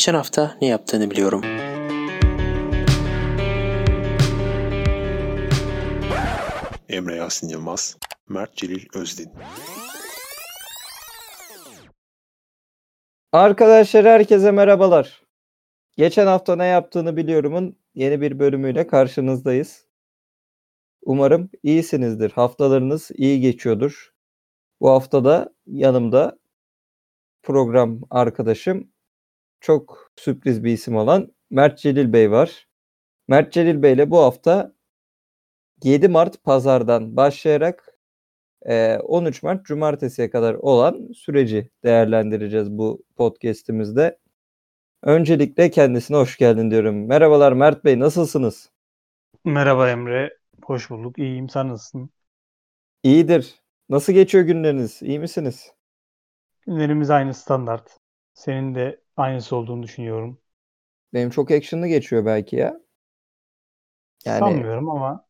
Geçen hafta ne yaptığını biliyorum. Emre Yasin Yılmaz, Mert Celil Özdin. Arkadaşlar herkese merhabalar. Geçen hafta ne yaptığını biliyorumun yeni bir bölümüyle karşınızdayız. Umarım iyisinizdir. Haftalarınız iyi geçiyordur. Bu haftada yanımda program arkadaşım çok sürpriz bir isim olan Mert Celil Bey var. Mert Celil Bey ile bu hafta 7 Mart pazardan başlayarak 13 Mart cumartesiye kadar olan süreci değerlendireceğiz bu podcast'imizde. Öncelikle kendisine hoş geldin diyorum. Merhabalar Mert Bey nasılsınız? Merhaba Emre. Hoş bulduk. İyiyim. Sen nasılsın? İyidir. Nasıl geçiyor günleriniz? İyi misiniz? Günlerimiz aynı standart. Senin de aynısı olduğunu düşünüyorum. Benim çok action'lı geçiyor belki ya. Yani, Sanmıyorum ama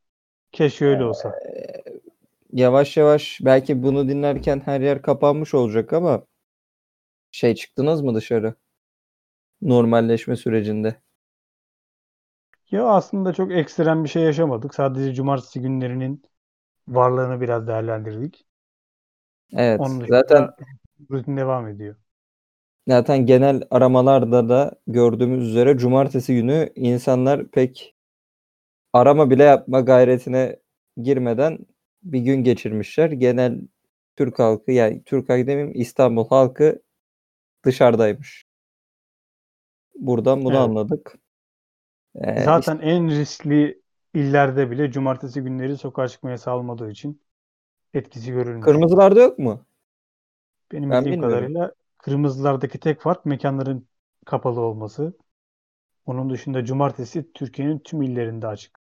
keşke öyle olsa. E, yavaş yavaş belki bunu dinlerken her yer kapanmış olacak ama şey çıktınız mı dışarı? Normalleşme sürecinde. Ya aslında çok ekstrem bir şey yaşamadık. Sadece cumartesi günlerinin varlığını biraz değerlendirdik. Evet. Onun zaten rutin devam ediyor. Zaten genel aramalarda da gördüğümüz üzere cumartesi günü insanlar pek arama bile yapma gayretine girmeden bir gün geçirmişler. Genel Türk halkı yani Türk halkı demeyeyim İstanbul halkı dışarıdaymış. Buradan bunu evet. anladık. Ee, Zaten işte... en riskli illerde bile cumartesi günleri sokağa çıkmaya sağlamadığı için etkisi görülmüş. Kırmızılarda yok mu? Benim ben bildiğim bilmiyorum. kadarıyla kırmızılardaki tek fark mekanların kapalı olması. Onun dışında cumartesi Türkiye'nin tüm illerinde açık.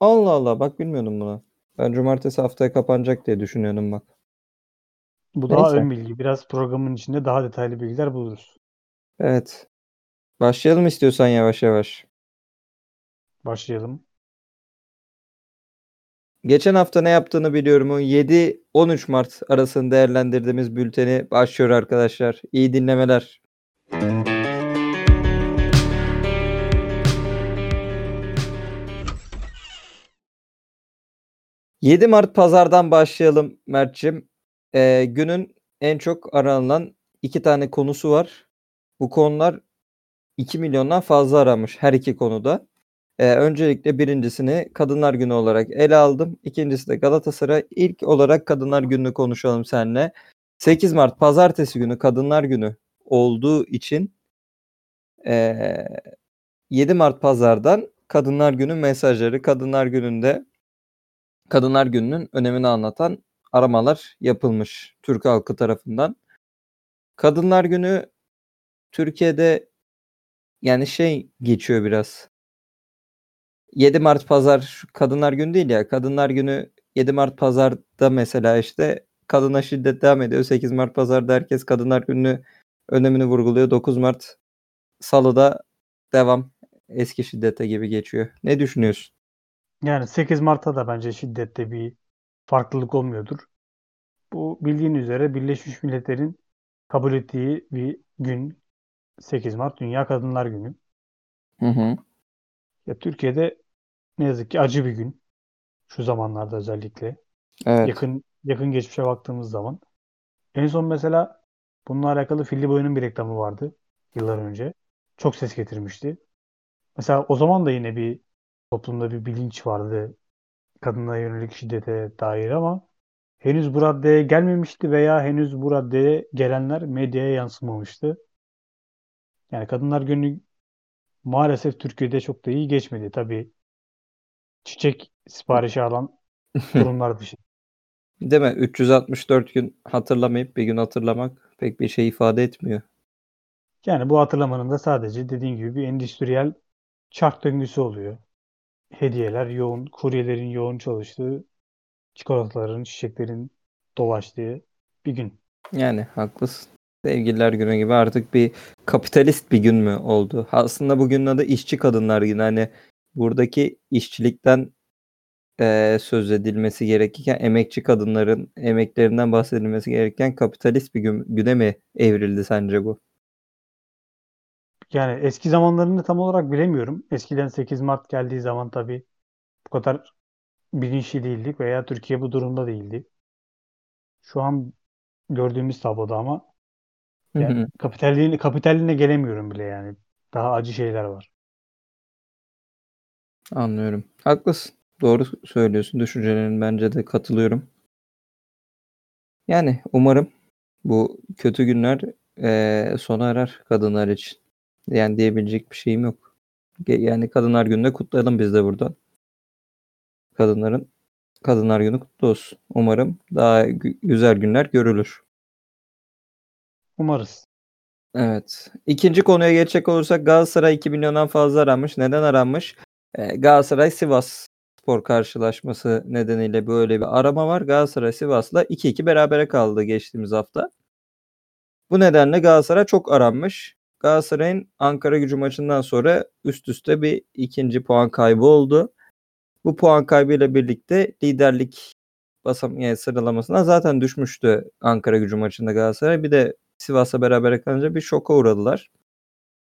Allah Allah bak bilmiyordum bunu. Ben cumartesi haftaya kapanacak diye düşünüyordum bak. Bu Neyse. daha ön bilgi. Biraz programın içinde daha detaylı bilgiler buluruz. Evet. Başlayalım istiyorsan yavaş yavaş. Başlayalım. Geçen hafta ne yaptığını biliyorum. 7-13 Mart arasını değerlendirdiğimiz bülteni başlıyor arkadaşlar. İyi dinlemeler. 7 Mart pazardan başlayalım Mert'cim. Ee, günün en çok aranılan iki tane konusu var. Bu konular 2 milyondan fazla aramış her iki konuda. Ee, öncelikle birincisini Kadınlar Günü olarak ele aldım. İkincisi de Galatasaray. İlk olarak Kadınlar Günü'nü konuşalım seninle. 8 Mart Pazartesi günü Kadınlar Günü olduğu için e, 7 Mart Pazardan Kadınlar Günü mesajları Kadınlar Günü'nde Kadınlar Günü'nün önemini anlatan aramalar yapılmış Türk halkı tarafından. Kadınlar Günü Türkiye'de yani şey geçiyor biraz. 7 Mart pazar Kadınlar Günü değil ya. Kadınlar Günü 7 Mart pazarda mesela işte kadına şiddet devam ediyor. 8 Mart pazarda herkes Kadınlar Günü önemini vurguluyor. 9 Mart salıda devam eski şiddete gibi geçiyor. Ne düşünüyorsun? Yani 8 Mart'ta da bence şiddette bir farklılık olmuyordur. Bu bildiğin üzere Birleşmiş Milletler'in kabul ettiği bir gün 8 Mart Dünya Kadınlar Günü. Hı hı. Ya Türkiye'de ne yazık ki acı bir gün. Şu zamanlarda özellikle. Evet. Yakın yakın geçmişe baktığımız zaman. En son mesela bununla alakalı Filli Boy'un bir reklamı vardı yıllar önce. Çok ses getirmişti. Mesela o zaman da yine bir toplumda bir bilinç vardı kadına yönelik şiddete dair ama henüz bu raddeye gelmemişti veya henüz bu raddeye gelenler medyaya yansımamıştı. Yani Kadınlar Günü maalesef Türkiye'de çok da iyi geçmedi. Tabii çiçek siparişi alan durumlar dışı. Değil mi? 364 gün hatırlamayıp bir gün hatırlamak pek bir şey ifade etmiyor. Yani bu hatırlamanın da sadece dediğin gibi bir endüstriyel çark döngüsü oluyor hediyeler yoğun, kuryelerin yoğun çalıştığı, çikolataların, çiçeklerin dolaştığı bir gün. Yani haklısın. Sevgililer günü gibi artık bir kapitalist bir gün mü oldu? Aslında bugünün adı işçi kadınlar günü. Hani buradaki işçilikten e, söz edilmesi gerekirken emekçi kadınların emeklerinden bahsedilmesi gereken kapitalist bir gün, güne mi evrildi sence bu? Yani eski zamanlarını tam olarak bilemiyorum. Eskiden 8 Mart geldiği zaman tabii bu kadar bilinçli değildik veya Türkiye bu durumda değildi. Şu an gördüğümüz tabloda ama yani kapitalliğine, kapitalliğine gelemiyorum bile yani. Daha acı şeyler var. Anlıyorum. Haklısın. Doğru söylüyorsun. Düşüncelerin bence de katılıyorum. Yani umarım bu kötü günler eee, sona erer kadınlar için. Yani diyebilecek bir şeyim yok. Yani Kadınlar Günü'nü kutlayalım biz de buradan. Kadınların Kadınlar Günü kutlu olsun. Umarım daha gü- güzel günler görülür. Umarız. Evet. İkinci konuya geçecek olursak Galatasaray 2 milyondan fazla aranmış. Neden aranmış? Galatasaray Sivas spor karşılaşması nedeniyle böyle bir arama var. Galatasaray Sivas'la 2-2 berabere kaldı geçtiğimiz hafta. Bu nedenle Galatasaray çok aranmış. Galatasaray'ın Ankara gücü maçından sonra üst üste bir ikinci puan kaybı oldu. Bu puan kaybıyla birlikte liderlik basam yani sıralamasına zaten düşmüştü Ankara gücü maçında Galatasaray. Bir de Sivas'la beraber kalınca bir şoka uğradılar.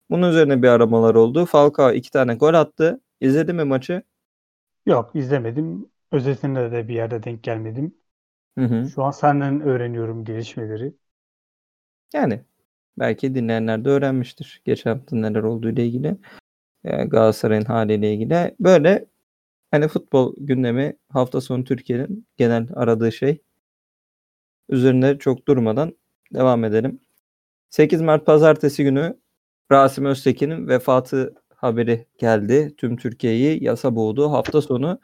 Bunun üzerine bir aramalar oldu. Falcao iki tane gol attı. İzledin mi maçı? Yok izlemedim. Özetinde de bir yerde denk gelmedim. Hı hı. Şu an senden öğreniyorum gelişmeleri. Yani belki dinleyenler de öğrenmiştir. Geçen hafta neler olduğu ile ilgili. e, Galatasaray'ın haliyle ilgili. Böyle hani futbol gündemi hafta sonu Türkiye'nin genel aradığı şey. Üzerinde çok durmadan devam edelim. 8 Mart pazartesi günü Rasim Öztekin'in vefatı haberi geldi. Tüm Türkiye'yi yasa boğdu. Hafta sonu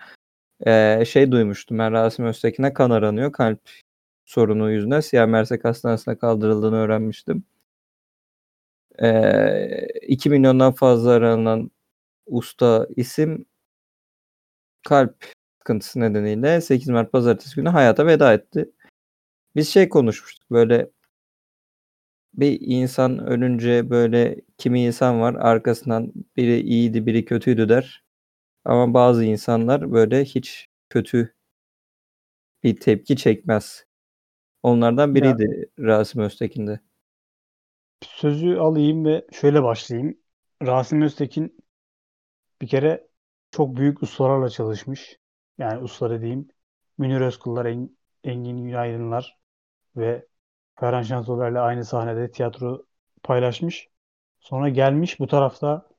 eee, şey duymuştum ben Rasim Öztekin'e kan aranıyor. Kalp sorunu yüzünden Siyah Mersek Hastanesi'ne kaldırıldığını öğrenmiştim. Eee 2 milyondan fazla aranan usta isim kalp sıkıntısı nedeniyle 8 Mart pazartesi günü hayata veda etti. Biz şey konuşmuştuk böyle bir insan ölünce böyle kimi insan var arkasından biri iyiydi biri kötüydü der. Ama bazı insanlar böyle hiç kötü bir tepki çekmez. Onlardan biriydi Rasim Öztekin de. sözü alayım ve şöyle başlayayım. Rasim Öztekin bir kere çok büyük ustalarla çalışmış. Yani ustaları diyeyim. Münir Özkullar, En- Engin Günaydınlar ve Ferhan Şensoylar'la aynı sahnede tiyatro paylaşmış. Sonra gelmiş bu tarafta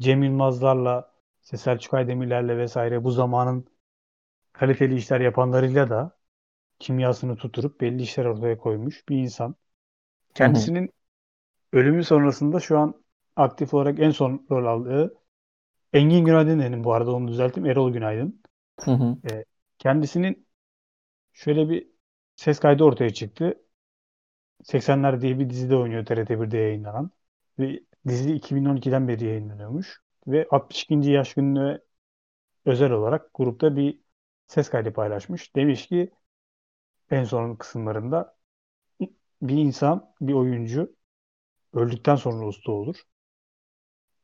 Cem Yılmazlarla, Selçuk Aydemirlerle vesaire bu zamanın kaliteli işler yapanlarıyla da kimyasını tuturup belli işler ortaya koymuş bir insan. Hı hı. Kendisinin ölümü sonrasında şu an aktif olarak en son rol aldığı Engin Günaydın dedim bu arada onu düzelttim. Erol Günaydın. Hı hı. E, kendisinin şöyle bir ses kaydı ortaya çıktı. 80'ler diye bir dizide oynuyor TRT1'de yayınlanan. Ve dizi 2012'den beri yayınlanıyormuş. Ve 62. yaş gününe özel olarak grupta bir ses kaydı paylaşmış. Demiş ki en son kısımlarında bir insan, bir oyuncu öldükten sonra usta olur.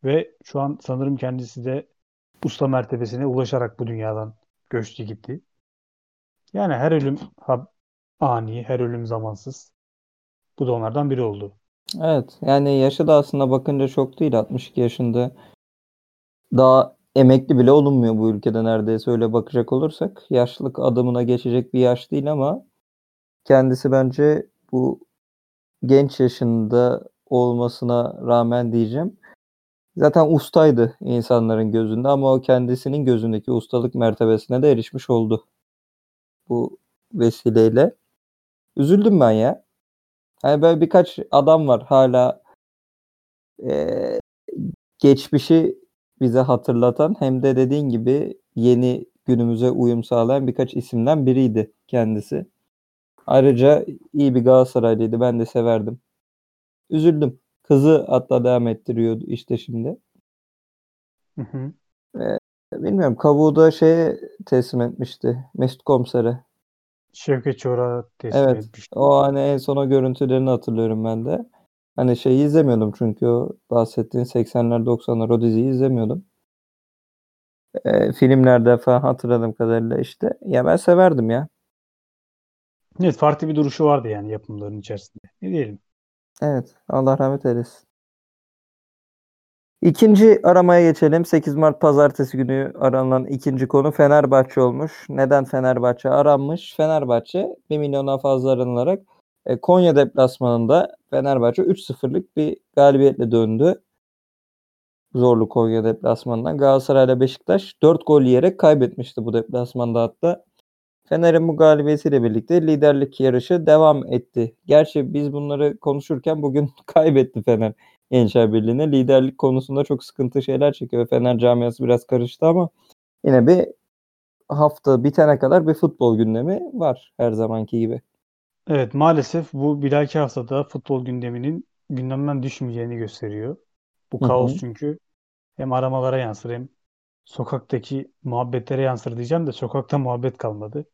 Ve şu an sanırım kendisi de usta mertebesine ulaşarak bu dünyadan göçtü gitti. Yani her ölüm ani, her ölüm zamansız. Bu da onlardan biri oldu. Evet yani yaşı da aslında bakınca çok değil 62 yaşında. Daha emekli bile olunmuyor bu ülkede neredeyse öyle bakacak olursak. Yaşlılık adımına geçecek bir yaş değil ama kendisi bence bu genç yaşında olmasına rağmen diyeceğim. Zaten ustaydı insanların gözünde ama o kendisinin gözündeki ustalık mertebesine de erişmiş oldu bu vesileyle. Üzüldüm ben ya. Hani böyle birkaç adam var hala eee, geçmişi bize hatırlatan hem de dediğin gibi yeni günümüze uyum sağlayan birkaç isimden biriydi kendisi. Ayrıca iyi bir Galatasaraylıydı. Ben de severdim. Üzüldüm. Kızı hatta devam ettiriyor işte şimdi. Hı hı. Eee, bilmiyorum kavuğu da şeye teslim etmişti. Mesut Komiser'e. Şevket Çorak'a teslim Evet. etmişti. O hani en son o görüntülerini hatırlıyorum ben de. Hani şeyi izlemiyordum çünkü o bahsettiğin 80'ler 90'lar o diziyi izlemiyordum. Eee, filmlerde falan hatırladığım kadarıyla işte. Ya ben severdim ya. Evet, farklı bir duruşu vardı yani yapımların içerisinde. Ne diyelim? Evet. Allah rahmet eylesin. İkinci aramaya geçelim. 8 Mart pazartesi günü aranan ikinci konu Fenerbahçe olmuş. Neden Fenerbahçe aranmış? Fenerbahçe 1 milyona fazla aranılarak e, Konya deplasmanında Fenerbahçe 3-0'lık bir galibiyetle döndü. Zorlu Konya deplasmanından. Galatasaray'la Beşiktaş 4 gol yiyerek kaybetmişti bu deplasmanda hatta. Fener'in bu galibiyetiyle birlikte liderlik yarışı devam etti. Gerçi biz bunları konuşurken bugün kaybetti Fener Gençler Birliği'ne. Liderlik konusunda çok sıkıntı şeyler çekiyor. Fener camiası biraz karıştı ama yine bir hafta bitene kadar bir futbol gündemi var her zamanki gibi. Evet maalesef bu bir dahaki haftada futbol gündeminin gündemden düşmeyeceğini gösteriyor. Bu kaos hı. çünkü hem aramalara yansır hem sokaktaki muhabbetlere yansır diyeceğim de sokakta muhabbet kalmadı.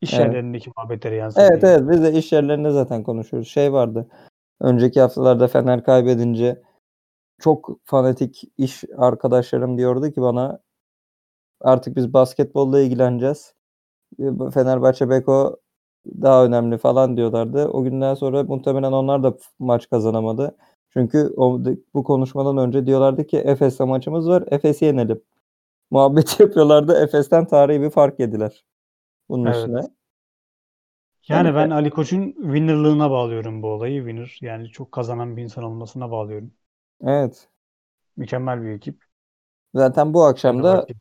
İş Evet. yerlerindeki muhabbetlere yansır Evet diyeyim. evet biz de iş yerlerinde zaten konuşuyoruz. Şey vardı. Önceki haftalarda Fener kaybedince çok fanatik iş arkadaşlarım diyordu ki bana artık biz basketbolla ilgileneceğiz. Fenerbahçe Beko daha önemli falan diyorlardı. O günden sonra muhtemelen onlar da maç kazanamadı. Çünkü o, bu konuşmadan önce diyorlardı ki Efes'le maçımız var. Efes'i yenelim. Muhabbet yapıyorlardı. Efes'ten tarihi bir fark yediler. Bunun Evet. üstüne. Yani ben Ali Koç'un winnerlığına bağlıyorum bu olayı. Winner yani çok kazanan bir insan olmasına bağlıyorum. Evet. Mükemmel bir ekip. Zaten bu akşam da Fenerbahçe.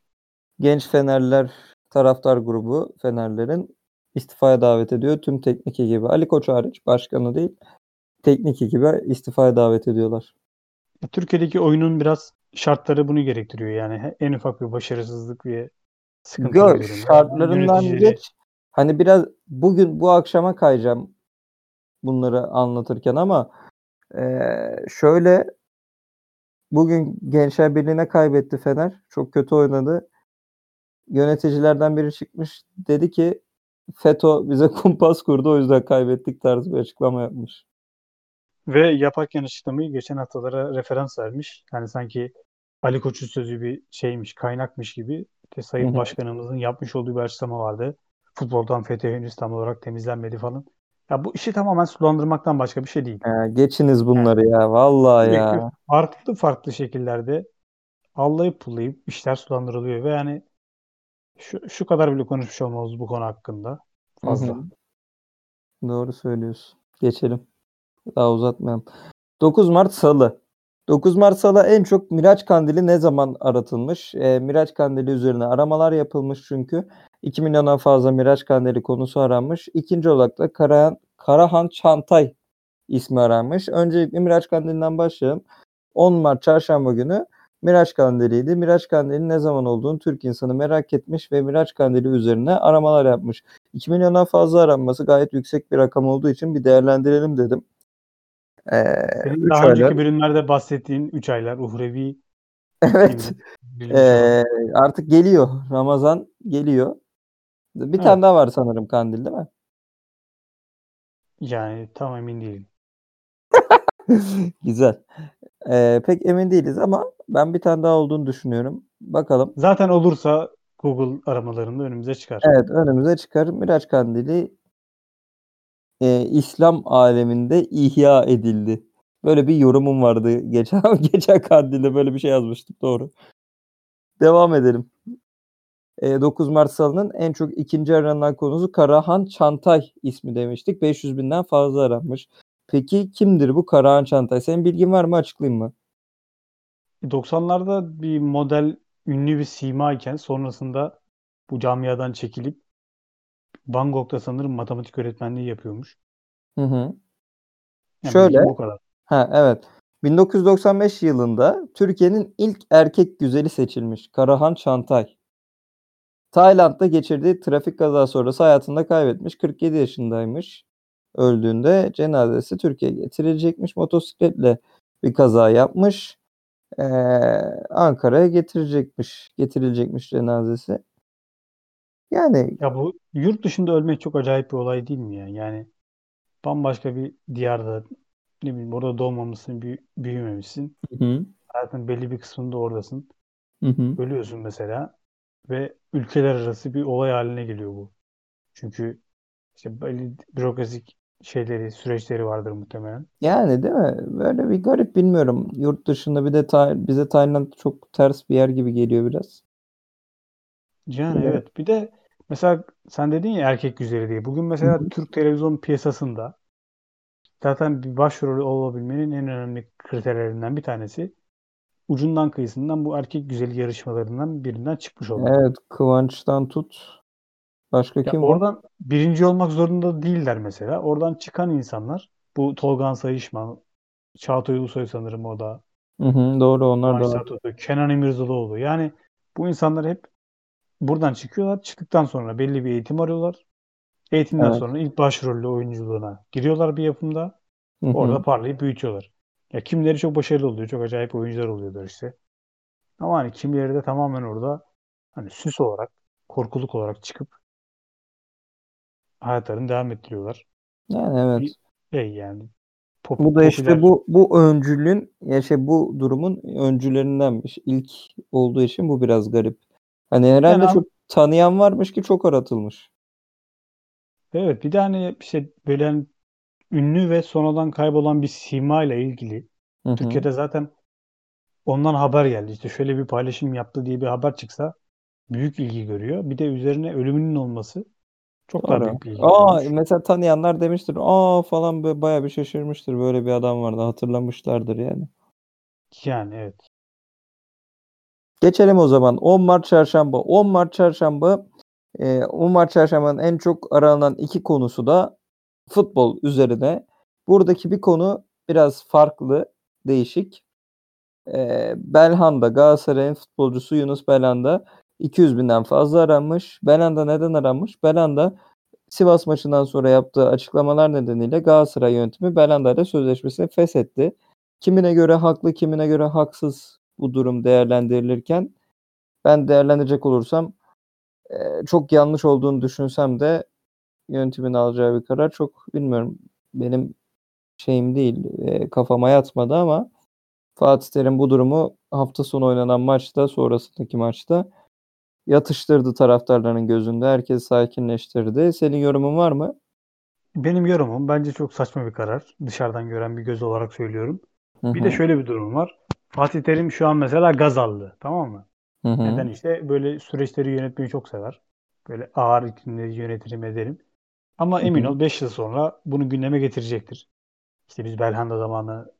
Genç Fenerler taraftar grubu Fenerlerin istifaya davet ediyor. Tüm teknik ekibi. Ali Koç hariç başkanı değil. Teknik ekibi istifaya davet ediyorlar. Türkiye'deki oyunun biraz şartları bunu gerektiriyor. Yani en ufak bir başarısızlık ve sıkıntılı Gör şartlarından Yöneticileri- geç. Hani biraz bugün bu akşama kayacağım bunları anlatırken ama eee, şöyle bugün Gençler Birliği'ne kaybetti Fener. Çok kötü oynadı. Yöneticilerden biri çıkmış dedi ki FETÖ bize kumpas kurdu o yüzden kaybettik tarzı bir açıklama yapmış. Ve yaparken açıklamayı geçen haftalara referans vermiş. Yani sanki Ali Koç'un sözü bir şeymiş, kaynakmış gibi. De Sayın. Başkanımızın yapmış olduğu bir açıklama vardı. Futboldan FETÖ henüz tam olarak temizlenmedi falan. Ya bu işi tamamen sulandırmaktan başka bir şey değil. Ya geçiniz bunları ya vallahi ya. farklı farklı şekillerde allayıp pullayıp işler sulandırılıyor ve yani şu, şu kadar bile konuşmuş olmamız bu konu hakkında fazla. Hı hı. Doğru söylüyorsun. Geçelim. Daha uzatmayalım. 9 Mart Salı. 9 Mart Salı en çok Miraç Kandili ne zaman aratılmış? E, Miraç Kandili üzerine aramalar yapılmış çünkü. 2 milyondan fazla Miraç Kandili konusu aranmış. İkinci olarak da Karahan, Karahan Çantay ismi aranmış. Öncelikle Miraç Kandili'nden başlayalım. 10 Mart Çarşamba günü Miraç Kandili'ydi. Miraç Kandili ne zaman olduğunu Türk insanı merak etmiş ve Miraç Kandili üzerine aramalar yapmış. 2 milyondan fazla aranması gayet yüksek bir rakam olduğu için bir değerlendirelim dedim. Ee, Senin daha aylar- önceki bölümlerde bahsettiğin 3 aylar uhrevi Evet. Ee, artık geliyor. Ramazan geliyor. Bir Evet. tane daha var sanırım kandil değil mi? yani tam emin değilim. Güzel. Ee, pek emin değiliz ama ben bir tane daha olduğunu düşünüyorum. Bakalım. Zaten olursa Google aramalarında önümüze çıkar. Evet önümüze çıkar. Miraç Kandili e, İslam aleminde ihya edildi. Böyle bir yorumum vardı geçen geçen kandilde böyle bir şey yazmıştım doğru. Devam edelim. E, 9 Mart Salı'nın en çok ikinci aranan konusu Karahan Çantay ismi demiştik. 500 binden fazla aranmış. Peki kimdir bu Karahan Çantay? Senin bilgin var mı? Açıklayayım mı? 90'larda bir model ünlü bir sima iken sonrasında bu camiadan çekilip Bangkok'ta sanırım matematik öğretmenliği yapıyormuş. Hı hı. Yani Şöyle. bu kadar. Ha evet. 1995 yılında Türkiye'nin ilk erkek güzeli seçilmiş Karahan Çantay. Tayland'da geçirdiği trafik kazası sonrası hayatını kaybetmiş. 47 yaşındaymış. Öldüğünde cenazesi Türkiye'ye getirilecekmiş. Motosikletle bir kaza yapmış. Ee, Ankara'ya getirecekmiş. Getirilecekmiş cenazesi. Yani Ya bu yurt dışında ölmek çok acayip bir olay değil mi ya? Yani bambaşka bir diyarda ne bileyim orada doğmamışsın, büyü- büyümemişsin. hı Hayatın belli bir kısmında oradasın. hı hı. Ölüyorsun mesela ve ülkeler arası bir olay haline geliyor bu. Çünkü işte belli bürokratik şeyleri, süreçleri vardır muhtemelen. Yani değil mi? Böyle bir garip bilmiyorum. Yurt dışında bir de Ta- bize Tayland çok ters bir yer gibi geliyor biraz. Yani Evet. evet. Bir de mesela sen dedin ya erkek güzeli diye. Bugün mesela Hı hı. Türk televizyon piyasasında zaten bir başrol olabilmenin en önemli kriterlerinden bir tanesi ucundan kıyısından bu erkek güzeli yarışmalarından birinden çıkmış olmak. Evet, Kıvanç'tan tut. Başka Ya kim var? oradan birinci olmak zorunda değiller mesela. Oradan çıkan insanlar bu Tolgan Sayışman, Çağatay Ulusoy sanırım o da, Hı hı, doğru onlar da Kıvanç var. Tatlıtuğ, Kenan İmirzalıoğlu. Yani bu insanlar hep buradan çıkıyorlar. Çıktıktan sonra belli bir eğitim arıyorlar. Eğitimden Evet. sonra ilk başrollü oyunculuğuna giriyorlar bir yapımda. Hı hı. Orada parlayıp büyütüyorlar. Ya kimileri çok başarılı oluyor. Çok acayip oyuncular oluyorlar işte. Ama hani kimileri de tamamen orada hani süs olarak, korkuluk olarak çıkıp hayatlarını devam ettiriyorlar. Yani evet. Bir şey yani pop, Bu da işte popüler. bu bu öncülün ya şey bu durumun öncülerindenmiş. İlk olduğu için bu biraz garip. Hani herhalde Yani çok tanıyan varmış ki çok aratılmış. Evet bir de hani işte böyle hani ünlü ve sonradan kaybolan bir sima ile ilgili Hı hı. Türkiye'de zaten ondan haber geldi. İşte şöyle bir paylaşım yaptı diye bir haber çıksa büyük ilgi görüyor. Bir de üzerine ölümünün olması çok daha büyük bir ilgi Aa görmüş. mesela tanıyanlar demiştir. Aa falan böyle bayağı bir şaşırmıştır. Böyle bir adam vardı hatırlamışlardır yani. Yani evet. Geçelim o zaman. 10 Mart Çarşamba. 10 Mart Çarşamba e, 10 Mart Çarşamba'nın en çok aranan iki konusu da futbol üzerine. Buradaki bir konu biraz farklı, değişik. E, Belhanda, Galatasaray'ın futbolcusu Yunus Belhanda 200 binden fazla aranmış. Belhanda neden aranmış? Belhanda Sivas maçından sonra yaptığı açıklamalar nedeniyle Galatasaray yönetimi Belhanda ile sözleşmesini feshetti. Kimine göre haklı, kimine göre haksız bu durum değerlendirilirken ben değerlendirecek olursam e, çok yanlış olduğunu düşünsem de yönetimin alacağı bir karar çok bilmiyorum. Benim şeyim değil, e, kafama yatmadı ama Fatih Terim bu durumu hafta sonu oynanan maçta, sonrasındaki maçta yatıştırdı taraftarların gözünde. Herkes sakinleştirdi. Senin yorumun var mı? Benim yorumum bence çok saçma bir karar. Dışarıdan gören bir göz olarak söylüyorum. Hı Bir de şöyle bir durum var. Fatih Terim şu an mesela gaz aldı. Tamam mı? hı hı. Neden işte böyle süreçleri yönetmeyi çok sever. Böyle ağır iklimleri yönetirim ederim. Ama emin ol 5 yıl sonra bunu gündeme getirecektir. İşte biz Belhanda zamanı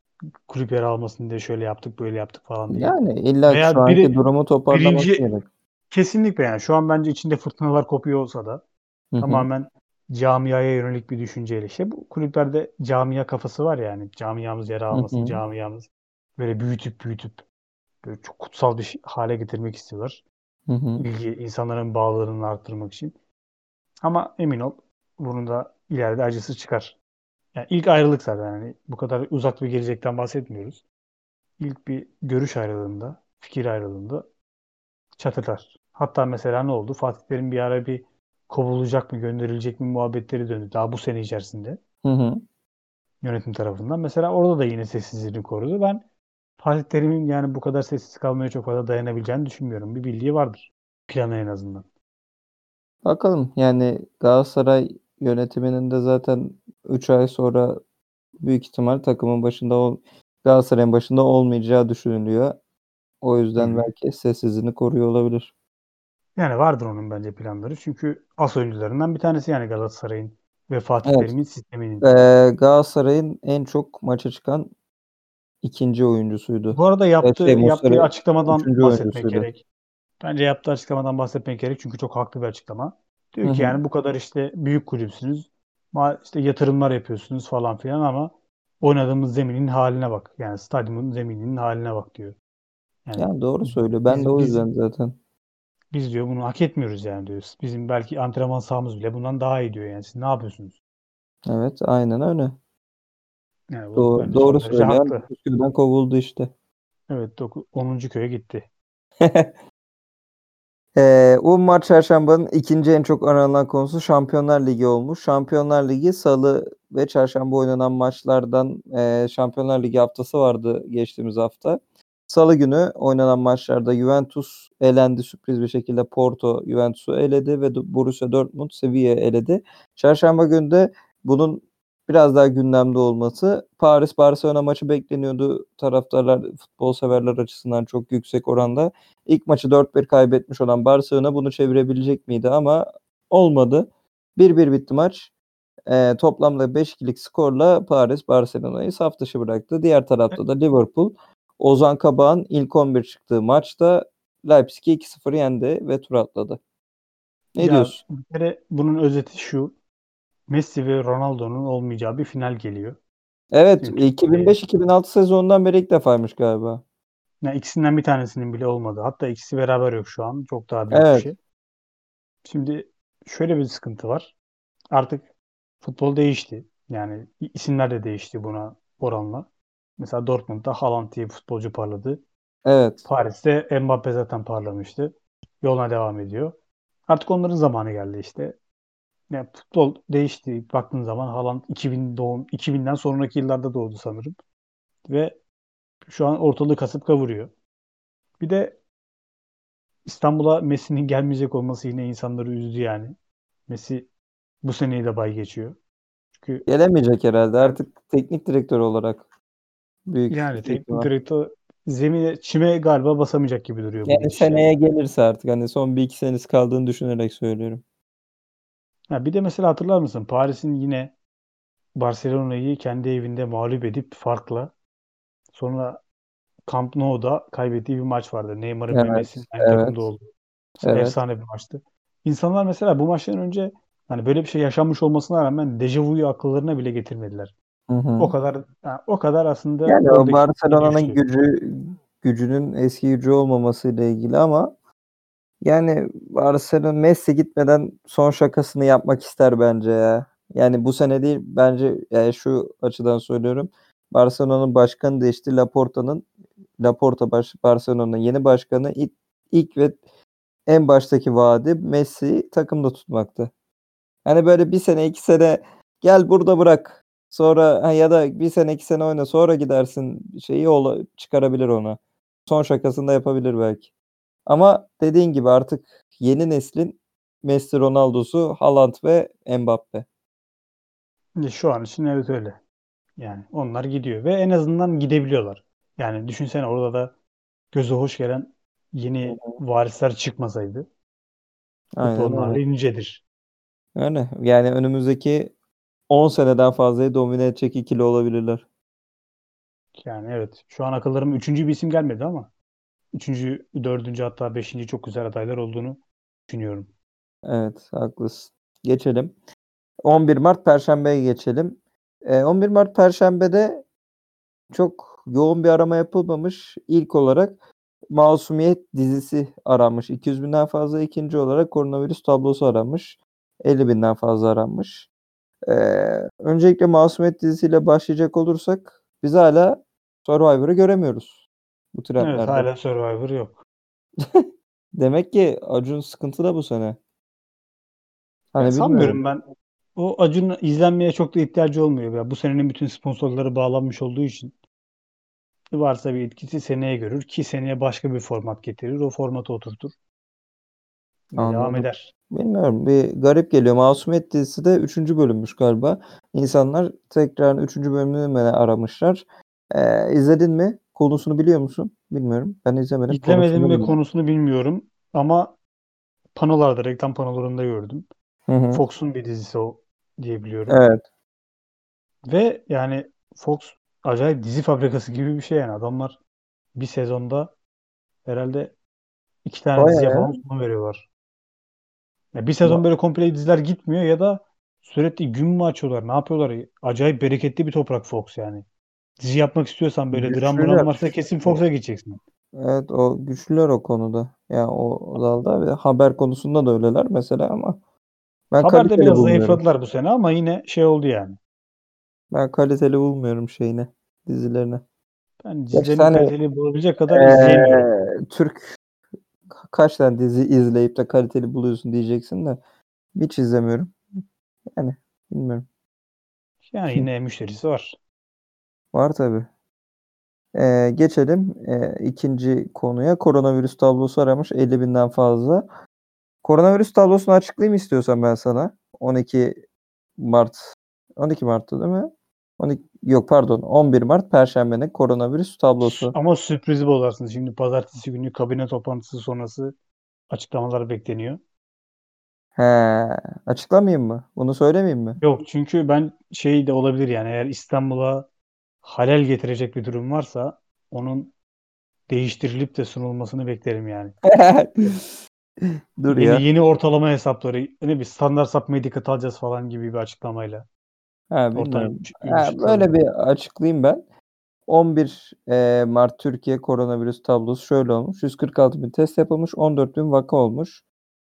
kulüp yer almasın diye şöyle yaptık böyle yaptık falan diye. Yani illa Veya şu anki biri- durumu toparlaması birinci- gerek. Kesinlikle yani şu an bence içinde fırtınalar kopuyor olsa da Hı hı. tamamen camiaya yönelik bir düşünceyle. İşte bu kulüplerde camia kafası var yani. Camiamız yer almasın, hı. camiamız böyle büyütüp büyütüp böyle çok kutsal bir hale getirmek istiyorlar. Hı hı. ilgi, insanların bağlarını arttırmak için. Ama emin ol bunun da ileride acısı çıkar. Yani ilk ayrılık zaten yani bu kadar uzak bir gelecekten bahsetmiyoruz. İlk bir görüş ayrılığında, fikir ayrılığında çatırlar. Hatta mesela ne oldu? Fatih Terim bir ara bir kovulacak mı, gönderilecek mi muhabbetleri döndü. Daha bu sene içerisinde Hı hı. yönetim tarafından. Mesela orada da yine sessizliğini korudu. Ben Fatih Terim'in yani bu kadar sessiz kalmaya çok fazla dayanabileceğini düşünmüyorum. Bir bildiği vardır. Planı en azından. Bakalım yani Galatasaray yönetiminin de zaten 3 ay sonra büyük ihtimal takımın başında ol Galatasaray'ın başında olmayacağı düşünülüyor. O yüzden Hı belki sessizliğini koruyor olabilir. Yani vardır onun bence planları. Çünkü as oyuncularından bir tanesi yani Galatasaray'ın ve Fatih Evet. Terim'in sisteminin. Ee, Galatasaray'ın en çok maça çıkan ikinci oyuncusuydu. Bu arada yaptığı, şey, yaptığı açıklamadan bahsetmek oyuncusuydu. gerek. Bence yaptığı açıklamadan bahsetmek gerek. Çünkü çok haklı bir açıklama. Diyor Hı ki hı. yani bu kadar işte büyük kulüpsünüz. işte yatırımlar yapıyorsunuz falan filan ama oynadığımız zeminin haline bak. Yani stadyumun zemininin haline bak diyor. Yani Yani doğru söylüyor. Ben biz- de o biz- yüzden zaten. biz diyor bunu hak etmiyoruz yani diyor. Bizim belki antrenman sahamız bile bundan daha iyi diyor yani. Siz ne yapıyorsunuz? Evet, aynen öyle. Yani Doğru, doğru söylüyor. Üsküdar'dan kovuldu işte. Evet 10. köye gitti. Ee, Umar Çarşamba'nın ikinci en çok aranan konusu Şampiyonlar Ligi olmuş. Şampiyonlar Ligi salı ve çarşamba oynanan maçlardan e, Şampiyonlar Ligi haftası vardı geçtiğimiz hafta. Salı günü oynanan maçlarda Juventus elendi sürpriz bir şekilde Porto Juventus'u eledi ve Borussia Dortmund Sevilla'yı eledi. Çarşamba günü de bunun biraz daha gündemde olması. Paris Barcelona maçı bekleniyordu. Taraftarlar, futbol severler açısından çok yüksek oranda. İlk maçı 4-1 kaybetmiş olan Barcelona bunu çevirebilecek miydi ama olmadı. 1-1 bitti maç. Ee, toplamda 5-2'lik skorla Paris Barcelona'yı saf dışı bıraktı. Diğer tarafta da Liverpool Ozan Kabak'ın ilk 11 çıktığı maçta Leipzig'i 2-0 yendi ve tur atladı. Ne Ya, diyorsun? Bir kere bunun özeti şu. Messi ve Ronaldo'nun olmayacağı bir final geliyor. Evet, Çünkü- 2005-2006 sezonundan beri ilk defaymış galiba. Yani ikisinden bir tanesinin bile olmadı. Hatta ikisi beraber yok şu an. Çok daha büyük Evet. bir şey. Şimdi şöyle bir sıkıntı var. Artık futbol değişti. Yani isimler de değişti buna oranla. Mesela Dortmund'da Haaland diye futbolcu parladı. Evet. Paris'te Mbappe zaten parlamıştı. Yoluna devam ediyor. Artık onların zamanı geldi işte. Yani futbol değişti. Baktığın zaman Haaland 2000 doğum 2000'den sonraki yıllarda doğdu sanırım. Ve şu an ortalığı kasıp kavuruyor. Bir de İstanbul'a Messi'nin gelmeyecek olması yine insanları üzdü yani. Messi bu seneyi de bay geçiyor. Çünkü Gelemeyecek herhalde artık teknik direktör olarak. Büyük yani teknik ihtimal. direktör zemine çime galiba basamayacak gibi duruyor Yani seneye gelirse artık hani son bir iki senesi kaldığını düşünerek söylüyorum. Ha, bir de mesela hatırlar mısın? Paris'in yine Barcelona'yı kendi evinde mağlup edip farkla sonra Camp Nou'da kaybettiği bir maç vardı. Neymar'ın ve Evet, Messi'nin aynı evet. takımda. Mesela Evet. Efsane bir maçtı. İnsanlar mesela bu maçtan önce hani böyle bir şey yaşanmış olmasına rağmen dejavuyu akıllarına bile getirmediler. Hı hı. O kadar ha, o kadar aslında Yani o Barcelona'nın gücü gücünün eski gücü olmamasıyla ilgili ama yani Barcelona Messi gitmeden son şakasını yapmak ister bence ya. Yani bu sene değil bence yani şu açıdan söylüyorum. Barcelona'nın başkanı değişti. Laporta'nın Laporta baş, Barcelona'nın yeni başkanı ilk, ilk ve en baştaki vaadi Messi'yi takımda tutmaktı. Hani böyle bir sene iki sene gel burada bırak. Sonra ya da bir sene iki sene oyna sonra gidersin şeyi ola, çıkarabilir ona. Son şakasını da yapabilir belki. Ama dediğin gibi artık yeni neslin Messi, Ronaldo'su, Haaland ve Mbappe. Şimdi Şu an için evet öyle. Yani onlar gidiyor ve en azından gidebiliyorlar. Yani düşünsene orada da göze hoş gelen yeni varisler çıkmasaydı Aynen futbolun öyle. hali nicedir. Öyle. Yani önümüzdeki 10 seneden fazlayı domine edecek ikili olabilirler. Yani evet. Şu an akıllarıma üçüncü bir isim gelmedi ama üçüncü, dördüncü hatta beşinci çok güzel adaylar olduğunu düşünüyorum. Evet, haklısın. Geçelim. 11 Mart Perşembe'ye geçelim. Ee, 11 Mart Perşembe'de çok yoğun bir arama yapılmamış. İlk olarak Masumiyet dizisi aranmış. 200 binden fazla. ikinci olarak koronavirüs tablosu aranmış. 50 binden fazla aranmış. Ee, öncelikle Masumiyet dizisiyle başlayacak olursak biz hala Survivor'ı göremiyoruz. Bu trendlerde. Evet hala Survivor yok. Demek ki Acun sıkıntıda bu sene. Hani Ben sanmıyorum ben. O Acun'un izlenmeye çok da ihtiyacı olmuyor. Ya bu senenin bütün sponsorları bağlanmış olduğu için varsa bir etkisi seneye görür ki seneye başka bir format getirir. O formatı oturtur. Ve devam Anladım. eder. Bilmiyorum. Bir garip geliyor. Masumiyet dizisi de 3. bölümmüş galiba. İnsanlar tekrar 3. bölümünü aramışlar. Ee, izledin mi? Konusunu biliyor musun? Bilmiyorum. Ben izlemedim. İzlemedim ve konusunu bilmiyorum ama panolarda, reklam panolarında gördüm. Hı hı. Fox'un bir dizisi o diye biliyorum. Evet. Ve yani Fox acayip dizi fabrikası gibi bir şey yani. Adamlar bir sezonda herhalde iki tane Bayağı diziye falan son veriyorlar. Ya bir sezon böyle komple diziler gitmiyor ya da sürekli gün mü açıyorlar? Ne yapıyorlar? Acayip bereketli bir toprak Fox yani. Dizi yapmak istiyorsan böyle Güçlüler. dram varsa kesin Fox'a gideceksin. Evet o güçlüler o konuda. Yani o, dalda ve haber konusunda da öyleler mesela ama ben Haberde biraz bulmuyorum. zayıfladılar bu sene ama yine şey oldu yani. Ben kaliteli bulmuyorum şeyini dizilerini. Ben Gerçi dizilerini hani, kaliteli bulabilecek kadar izleyemiyorum. Ee, Türk ka- kaç tane dizi izleyip de kaliteli buluyorsun diyeceksin de hiç izlemiyorum. Yani bilmiyorum. Yani yine müşterisi var. Var tabii. Ee, geçelim ee, ikinci konuya. Koronavirüs tablosu aramış 50 binden fazla. Koronavirüs tablosunu açıklayayım istiyorsan ben sana. 12 Mart 12 Mart'ta değil mi? 12, yok pardon 11 Mart Perşembe'nin koronavirüs tablosu. Ama sürprizi bozarsınız. Şimdi pazartesi günü kabine toplantısı sonrası açıklamalar bekleniyor. He, açıklamayayım mı? Bunu söylemeyeyim mi? Yok çünkü ben şey de olabilir yani eğer İstanbul'a halel getirecek bir durum varsa onun değiştirilip de sunulmasını beklerim yani. Dur Yeni, ya. yeni ortalama hesapları ne bir standart sapmayı dikkat alacağız falan gibi bir açıklamayla. Ha, Ortam Ha, şey böyle bir açıklayayım ben. 11 e, Mart Türkiye koronavirüs tablosu şöyle olmuş. 146 bin test yapılmış. 14 bin vaka olmuş.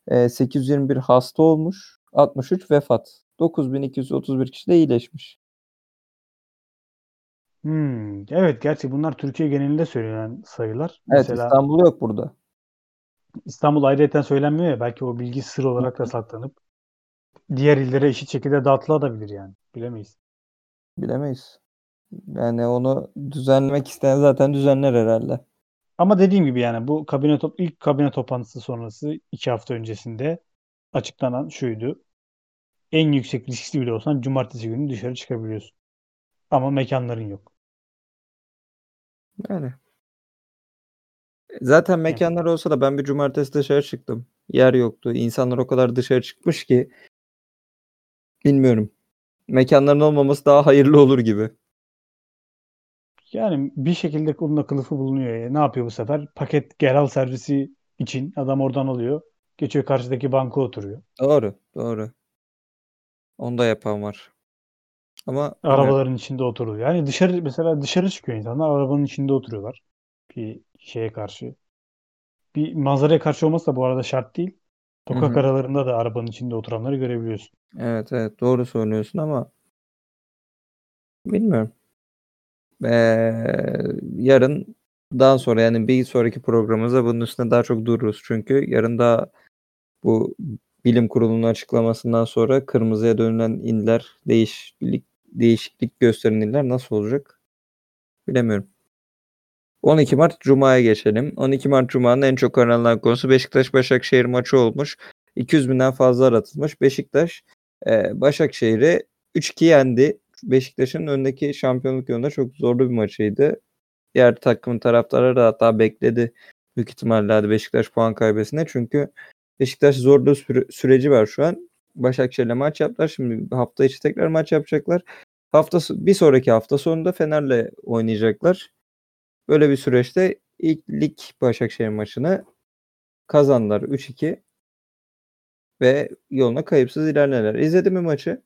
E, 821 hasta olmuş. 63 vefat. 9231 kişi de iyileşmiş. Hmm, evet gerçi bunlar Türkiye genelinde söylenen sayılar. Evet Mesela İstanbul yok burada. İstanbul ayrıyeten söylenmiyor ya belki o bilgi sır olarak da saklanıp diğer illere eşit şekilde dağıtılabilir yani. Bilemeyiz. Bilemeyiz. Yani onu düzenlemek isteyen zaten düzenler herhalde. Ama dediğim gibi yani bu kabine top ilk kabine toplantısı sonrası iki hafta öncesinde açıklanan şuydu. En yüksek riskli bile olsan cumartesi günü dışarı çıkabiliyorsun. Ama mekanların yok. Yani. Zaten mekanlar olsa da ben bir cumartesi dışarı çıktım. Yer yoktu. İnsanlar o kadar dışarı çıkmış ki bilmiyorum. Mekanların olmaması daha hayırlı olur gibi. Yani bir şekilde onun da kılıfı bulunuyor. ya. Ne yapıyor bu sefer? Paket gel al servisi için adam oradan alıyor. Geçiyor karşıdaki banka oturuyor. Doğru, doğru. Onu da yapan var. Ama Arabaların içinde oturuyor. Yani dışarı mesela dışarı çıkıyor insanlar arabanın içinde oturuyorlar. Bir şeye karşı. Bir manzaraya karşı olması da bu arada şart değil. Sokak hı. aralarında da arabanın içinde oturanları görebiliyorsun. evet evet doğru söylüyorsun ama bilmiyorum. Ee, yarından sonra yani bir sonraki programımızda bunun üstüne daha çok dururuz. Çünkü yarın da bu bilim kurulunun açıklamasından sonra kırmızıya dönülen iller değişiklik değişiklik gösteren iller nasıl olacak? Bilemiyorum. 12 Mart Cuma'ya geçelim. 12 Mart Cuma'nın en çok aranan konusu Beşiktaş-Başakşehir maçı olmuş. 200 binden fazla aratılmış. Beşiktaş e, Başakşehir'i 3-2 yendi. Beşiktaş'ın öndeki şampiyonluk yolunda çok zorlu bir maçıydı. Diğer takımın taraftarları da hatta bekledi. Büyük ihtimalle Beşiktaş puan kaybesine. Çünkü Beşiktaş zorlu süre- süreci var şu an. Başakşehir'le maç yaptılar. Şimdi hafta içi tekrar maç yapacaklar. Hafta bir sonraki hafta sonunda Fener'le oynayacaklar. Böyle bir süreçte ilk lig Başakşehir maçını kazandılar 3-2 ve yoluna kayıpsız ilerlerler. İzledin mi maçı?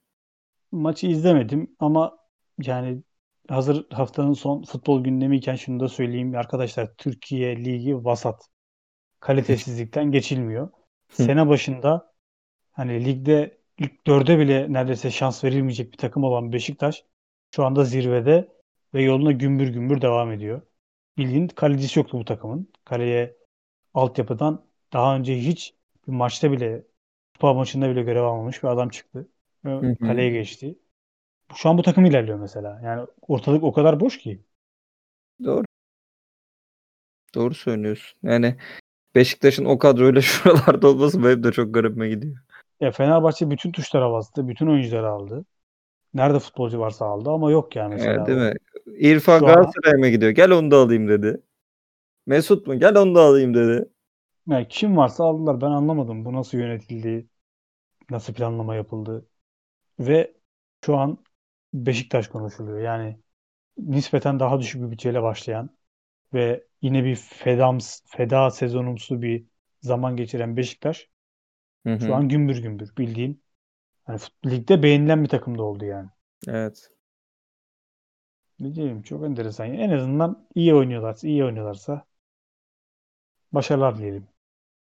Maçı izlemedim ama yani hazır haftanın son futbol gündemiyken şunu da söyleyeyim arkadaşlar Türkiye Ligi vasat. Kalitesizlikten geçilmiyor. Sene başında hani ligde ilk dörde bile neredeyse şans verilmeyecek bir takım olan Beşiktaş şu anda zirvede ve yoluna gümbür gümbür devam ediyor. Bildiğin kalecisi yoktu bu takımın. Kaleye altyapıdan daha önce hiç bir maçta bile kupa maçında bile görev almamış bir adam çıktı. Ve hı. Kaleye geçti. Şu an bu takım ilerliyor mesela. Yani ortalık o kadar boş ki. Doğru. Doğru söylüyorsun. Yani Beşiktaş'ın o kadroyla şuralarda olması benim de çok garibime gidiyor. Ya Fenerbahçe bütün tuşlara bastı. Bütün oyuncuları aldı. Nerede futbolcu varsa aldı ama yok yani mesela. Evet, değil mi? İrfan Galatasaray'a mı gidiyor? Gel onu da alayım dedi. Mesut mu? Gel onu da alayım dedi. Yani kim varsa aldılar. Ben anlamadım. Bu nasıl yönetildi? Nasıl planlama yapıldı? Ve şu an Beşiktaş konuşuluyor. Yani nispeten daha düşük bir bütçeyle başlayan ve yine bir fedams, feda sezonumsu bir zaman geçiren Beşiktaş Hı hı. şu an gümbür gümbür bildiğin fut- ligde beğenilen bir takımda oldu yani. Evet. Ne diyeyim çok enteresan. En azından iyi oynuyorlarsa, iyi oynuyorlarsa başarılar diyelim.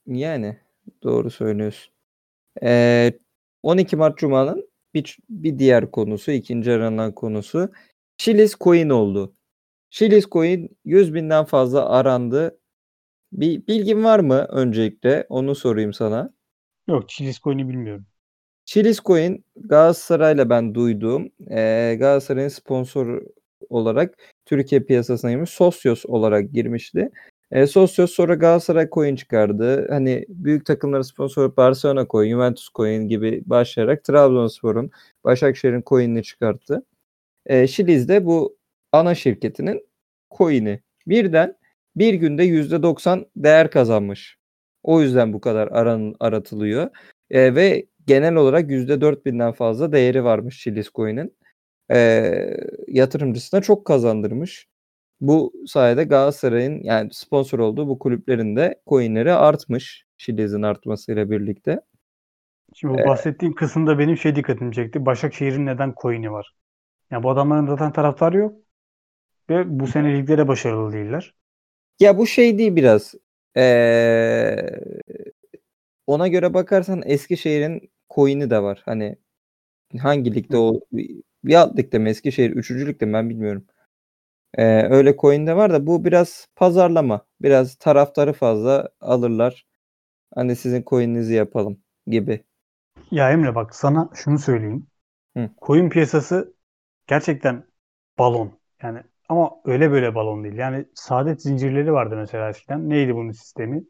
Yani doğru söylüyorsun. Ee, 12 Mart Cuma'nın bir, bir diğer konusu, ikinci aranan konusu Şilis Coin oldu. Şilis Coin 100 binden fazla arandı. Bir bilgin var mı öncelikle? Onu sorayım sana. Yok Çiliskoy'unu bilmiyorum. Chiliz Coin Galatasaray'la ben duyduğum eee Galatasaray'ın sponsor olarak Türkiye piyasasına girmiş. Sosyos olarak girmişti. E, Sosyos sonra Galatasaray coin çıkardı. Hani büyük takımları sponsor Barcelona coin, Juventus coin gibi başlayarak Trabzonspor'un, Başakşehir'in coin'ini çıkarttı. E, Şiliz de bu ana şirketinin coin'i. Birden bir günde %90 değer kazanmış. O yüzden bu kadar aran, aratılıyor. E, ve genel olarak %4000'den fazla değeri varmış Şiliz coin'in. E, yatırımcısına çok kazandırmış. Bu sayede Galatasaray'ın yani sponsor olduğu bu kulüplerin de coinleri artmış. Şiliz'in artmasıyla birlikte. Şimdi bu bahsettiğim kısımda benim şey dikkatimi çekti. Başakşehir'in neden coin'i var? Yani bu adamların zaten taraftarı yok. Ve bu sene ligde de başarılı değiller. Ya bu şey değil biraz. Ee, ona göre bakarsan Eskişehir'in coin'i de var. Hani hangi ligde o bir alt ligde mi Eskişehir? Üçüncü ligde mi ben bilmiyorum. Ee, öyle coin de var da bu biraz pazarlama. Biraz taraftarı fazla alırlar. Hani sizin coin'inizi yapalım gibi. Ya Emre bak sana şunu söyleyeyim. Hı. Coin piyasası gerçekten balon. Yani ama öyle böyle balon değil. Yani saadet zincirleri vardı mesela eskiden. Neydi bunun sistemi?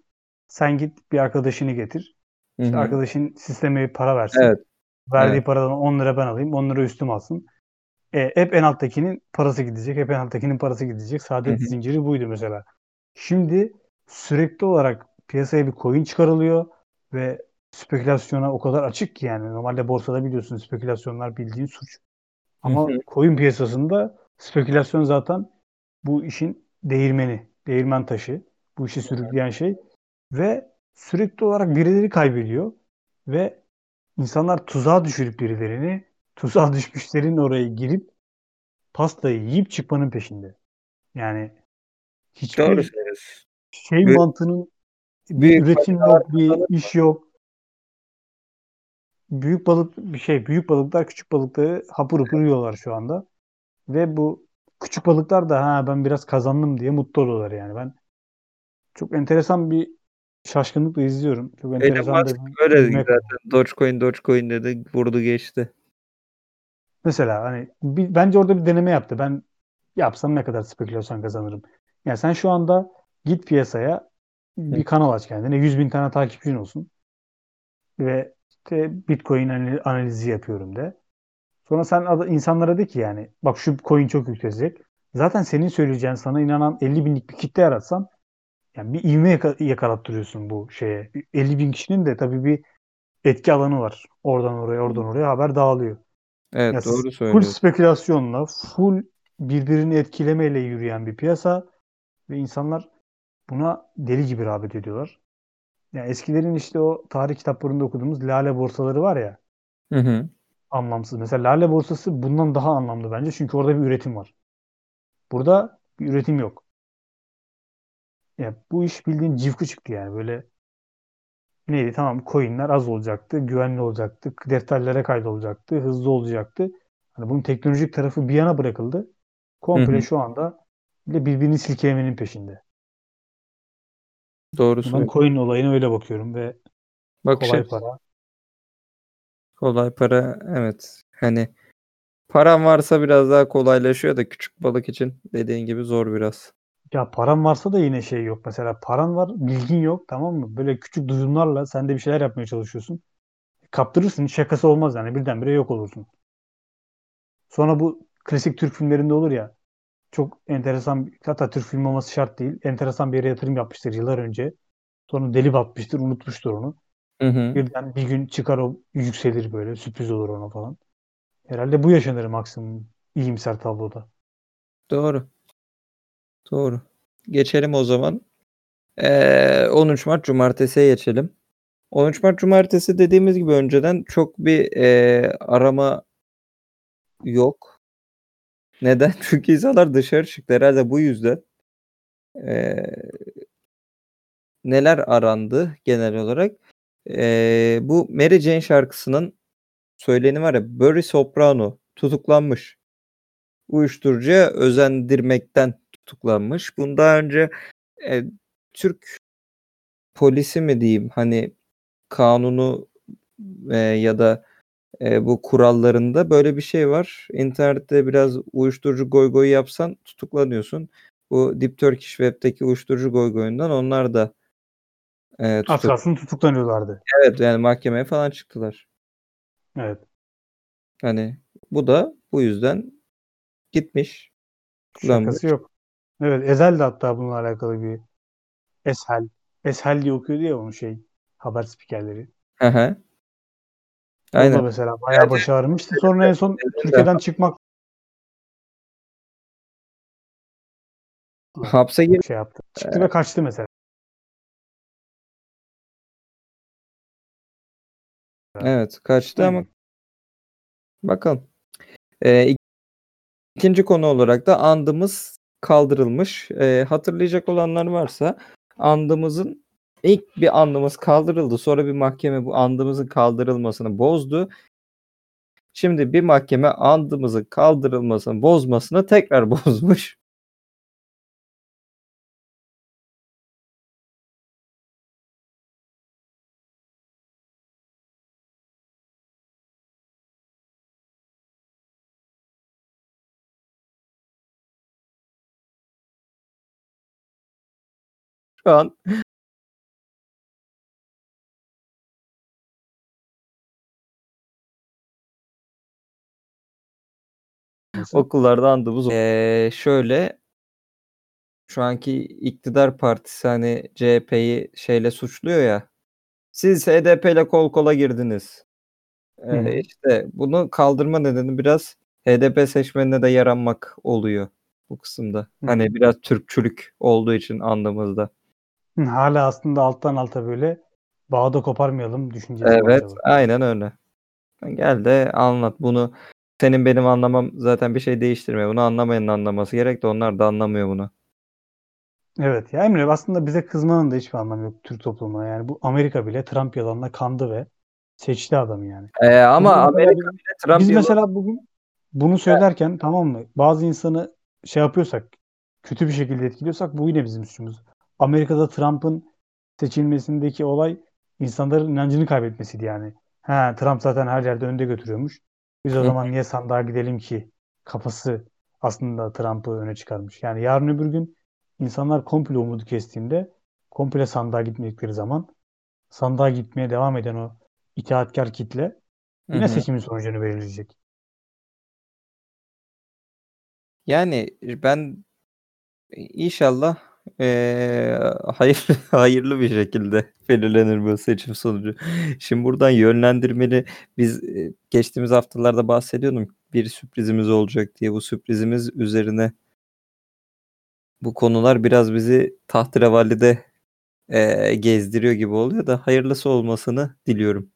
Sen git bir arkadaşını getir. İşte arkadaşın sisteme bir para versin. Evet. Verdiği Evet. paradan 10 lira ben alayım. 10 lira üstüm alsın. E, hep en alttakinin parası gidecek. Hep en alttakinin parası gidecek. Saadet Hı hı. zinciri buydu mesela. Şimdi sürekli olarak piyasaya bir coin çıkarılıyor ve spekülasyona o kadar açık ki yani. Normalde borsada biliyorsun spekülasyonlar bildiğin suç. Ama Hı hı. coin piyasasında spekülasyon zaten bu işin değirmeni, değirmen taşı. Bu işi sürükleyen şey ve sürekli olarak birileri kaybediyor ve insanlar tuzağa düşürüp birilerini, tuzağa düşmüşlerin oraya girip pastayı yiyip çıkmanın peşinde. Yani hiçbir Doğru şey Büyük- mantığının bir büyük üretim yok, bir iş yok. Büyük balık bir şey, büyük balıklar küçük balıkları hapur hapur yiyorlar şu anda. Ve bu küçük balıklar da ha ben biraz kazandım diye mutlu oluyorlar yani. Ben çok enteresan bir şaşkınlıkla izliyorum. Çok Elon enteresan da Musk bir öyle ivme- zaten. Dogecoin Dogecoin dedi vurdu geçti. Mesela hani bir, bence orada bir deneme yaptı. Ben yapsam ne kadar spekülasyon kazanırım. Yani sen şu anda git piyasaya bir kanal aç kendine. 100 bin tane takipçin olsun. Ve işte Bitcoin anal- analizi yapıyorum de. Sonra sen insanlara de ki yani bak şu coin çok yükselecek. Zaten senin söyleyeceğin sana inanan 50 binlik bir kitle yaratsan yani bir ivme yaka- yakalattırıyorsun bu şeye. 50 bin kişinin de tabii bir etki alanı var. Oradan oraya oradan oraya haber dağılıyor. Evet Ya doğru Full söylüyorsun. spekülasyonla, full birbirini etkilemeyle yürüyen bir piyasa ve insanlar buna deli gibi rağbet ediyorlar. Yani eskilerin işte o tarih kitaplarında okuduğumuz lale borsaları var ya Hı hı. Anlamsız. Mesela lale borsası bundan daha anlamlı bence çünkü orada bir üretim var. Burada bir üretim yok. Ya bu iş bildiğin cıvkı çıktı yani böyle neydi tamam coinler az olacaktı, güvenli olacaktı, defterlere kaydolacaktı, hızlı olacaktı. Hani bunun teknolojik tarafı bir yana bırakıldı. Komple Hı hı. şu anda bile birbirini silkelemenin peşinde. Doğru Ben coin olayına öyle bakıyorum ve Bakış kolay açısı. para. Kolay para evet. Hani param varsa biraz daha kolaylaşıyor da küçük balık için dediğin gibi zor biraz. Ya paran varsa da yine şey yok. Mesela paran var, bilgin yok tamam mı? Böyle küçük duyumlarla sen de bir şeyler yapmaya çalışıyorsun. Kaptırırsın, şakası olmaz yani. Birdenbire yok olursun. Sonra bu klasik Türk filmlerinde olur ya. Çok enteresan, hatta Türk filmi olması şart değil. Enteresan bir yere yatırım yapmıştır yıllar önce. Sonra deli batmıştır, unutmuştur onu. Hı hı. Birden bir gün çıkar o yükselir böyle, sürpriz olur ona falan. Herhalde bu yaşanır maksimum iyimser tabloda. Doğru. Doğru. Geçelim o zaman. Ee, 13 Mart Cumartesi'ye geçelim. 13 Mart Cumartesi dediğimiz gibi önceden çok bir ee, arama yok. Neden? Çünkü insanlar dışarı çıktı. Herhalde bu yüzden. Ee, neler arandı genel olarak? Ee, bu Mary Jane şarkısının söyleni var ya Barry Soprano tutuklanmış. Uyuşturucuya özendirmekten tutuklanmış. Bunu daha önce e, Türk polisi mi diyeyim hani kanunu e, ya da e, bu kurallarında böyle bir şey var. İnternette biraz uyuşturucu goy goy yapsan tutuklanıyorsun. Bu Deep Turkish Web'deki uyuşturucu goygoyundan onlar da e, tutuk- kalsın tutuklanıyorlardı. Evet yani mahkemeye falan çıktılar. Evet. Hani bu da bu yüzden gitmiş. Şakası yok. Evet Ezel de hatta bununla alakalı bir Eshel. Eshel diye okuyordu ya onu şey haber spikerleri. Hı hı. O da Aynen. mesela bayağı başı ağrımıştı. Sonra en son Türkiye'den çıkmak Hapse gir. şey yaptı. Çıktı ve kaçtı mesela. Evet kaçtı ama bakalım. Ee, ik- ikinci konu olarak da andımız kaldırılmış. Ee, hatırlayacak olanlar varsa andımızın ilk bir andımız kaldırıldı. Sonra bir mahkeme bu andımızın kaldırılmasını bozdu. Şimdi bir mahkeme andımızın kaldırılmasını bozmasını tekrar bozmuş. Şu an okullarda andımız Ee, şöyle şu anki iktidar partisi hani CHP'yi şeyle suçluyor ya. Siz HDP ile kol kola girdiniz. Ee, Hı işte bunu kaldırma nedeni biraz HDP seçmenine de yaranmak oluyor bu kısımda. Hı. Hani biraz Türkçülük olduğu için andımızda. Hala aslında alttan alta böyle bağı da koparmayalım düşüncesi Evet, acaba. aynen öyle. Gel de anlat bunu. Senin benim anlamam zaten bir şey değiştirmiyor. Bunu anlamayanın anlaması gerek de onlar da anlamıyor bunu. Evet ya Emre aslında bize kızmanın da hiçbir anlamı yok Türk toplumuna. Yani bu Amerika bile Trump yalanına kandı ve seçti adamı yani. Ee, ama Bugün Amerika bile Trump Biz yılı- mesela bugün bunu söylerken tamam mı? Bazı insanı şey yapıyorsak, kötü bir şekilde etkiliyorsak bu yine bizim suçumuz. Amerika'da Trump'ın seçilmesindeki olay insanların inancını kaybetmesiydi yani. Ha, Trump zaten her yerde önde götürüyormuş. Biz o zaman niye sandığa gidelim ki? Kafası aslında Trump'ı öne çıkarmış. Yani yarın öbür gün insanlar komple umudu kestiğinde komple sandığa gitmedikleri zaman sandığa gitmeye devam eden o itaatkar kitle yine seçimin sonucunu belirleyecek. Yani ben inşallah eee, hayırlı hayırlı bir şekilde belirlenir bu seçim sonucu. Şimdi buradan yönlendirmeli biz e, geçtiğimiz haftalarda bahsediyordum bir sürprizimiz olacak diye bu sürprizimiz üzerine bu konular biraz bizi tahterevalide eee gezdiriyor gibi oluyor da hayırlısı olmasını diliyorum.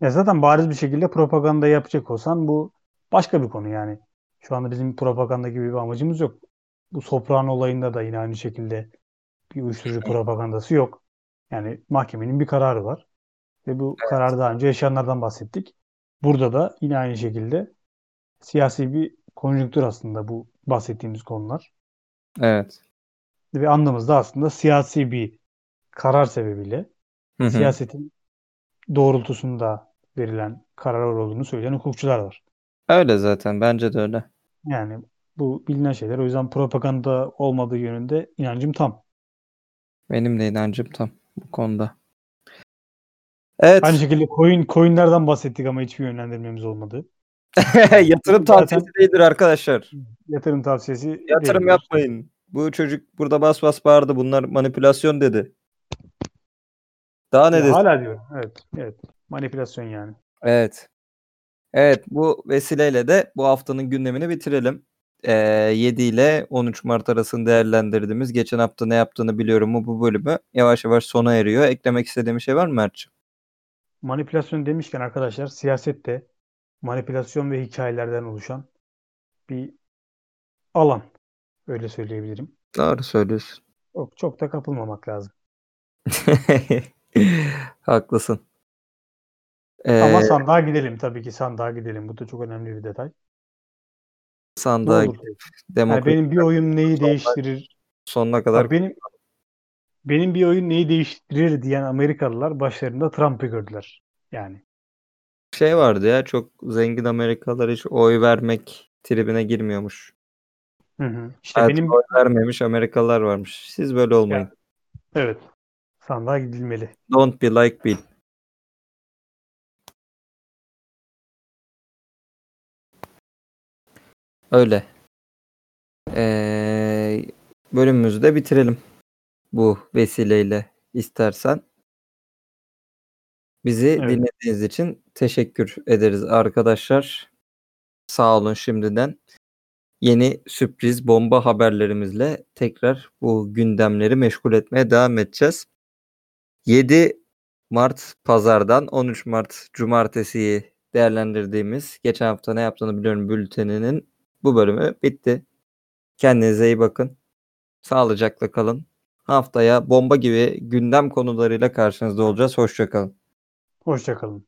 Ya zaten bariz bir şekilde propaganda yapacak olsan bu başka bir konu yani. Şu anda bizim propaganda gibi bir amacımız yok. Bu Soprano olayında da yine aynı şekilde bir uyuşturucu propagandası yok. Yani mahkemenin bir kararı var. Ve bu karar daha önce yaşayanlardan bahsettik. Burada da yine aynı şekilde siyasi bir konjonktür aslında bu bahsettiğimiz konular. Evet. Ve anlamımızda aslında siyasi bir karar sebebiyle Hı hı. siyasetin doğrultusunda verilen kararlar olduğunu söyleyen hukukçular var. Öyle zaten bence de öyle. Yani bu bilinen şeyler. O yüzden propaganda olmadığı yönünde inancım tam. Benim de inancım tam bu konuda. Evet. Aynı şekilde coin, coinlerden bahsettik ama hiçbir yönlendirmemiz olmadı. Yatırım Zaten- tavsiyesi değildir arkadaşlar. Yatırım tavsiyesi Yatırım değildir. yapmayın. Bu çocuk burada bas bas bağırdı. Bunlar manipülasyon dedi. Daha ne Ya desin? hala diyorum. Evet. Evet. Manipülasyon yani. Evet. Evet bu vesileyle de bu haftanın gündemini bitirelim. Ee, 7 ile 13 Mart arasını değerlendirdiğimiz geçen hafta ne yaptığını biliyorum mu bu bölümü yavaş yavaş sona eriyor. Eklemek istediğim bir şey var mı Mert'ciğim? Manipülasyon demişken arkadaşlar siyasette manipülasyon ve hikayelerden oluşan bir alan. Öyle söyleyebilirim. Doğru söylüyorsun. Çok, çok da kapılmamak lazım. Haklısın. Ama Ee, sandığa gidelim tabii ki sandığa gidelim. Bu da çok önemli bir detay. Sandığa. Yani demokrasi benim bir oyun neyi değiştirir? sonuna kadar Bak benim benim bir oyun neyi değiştirir diyen Amerikalılar başlarında Trump'ı gördüler. Yani şey vardı ya çok zengin Amerikalılar hiç oy vermek tribine girmiyormuş. Hı hı. İşte Hayatım benim oy vermemiş Amerikalılar varmış. Siz böyle olmayın. evet sandığa gidilmeli. Don't be like Bill. Öyle. Ee, bölümümüzü de bitirelim. Bu vesileyle istersen. Bizi Evet. dinlediğiniz için teşekkür ederiz arkadaşlar. Sağ olun şimdiden. Yeni sürpriz bomba haberlerimizle tekrar bu gündemleri meşgul etmeye devam edeceğiz. 7 Mart pazardan 13 Mart cumartesiyi değerlendirdiğimiz geçen hafta ne yaptığını biliyorum bülteninin bu bölümü bitti. Kendinize iyi bakın. Sağlıcakla kalın. Haftaya bomba gibi gündem konularıyla karşınızda olacağız. Hoşçakalın. Hoşçakalın.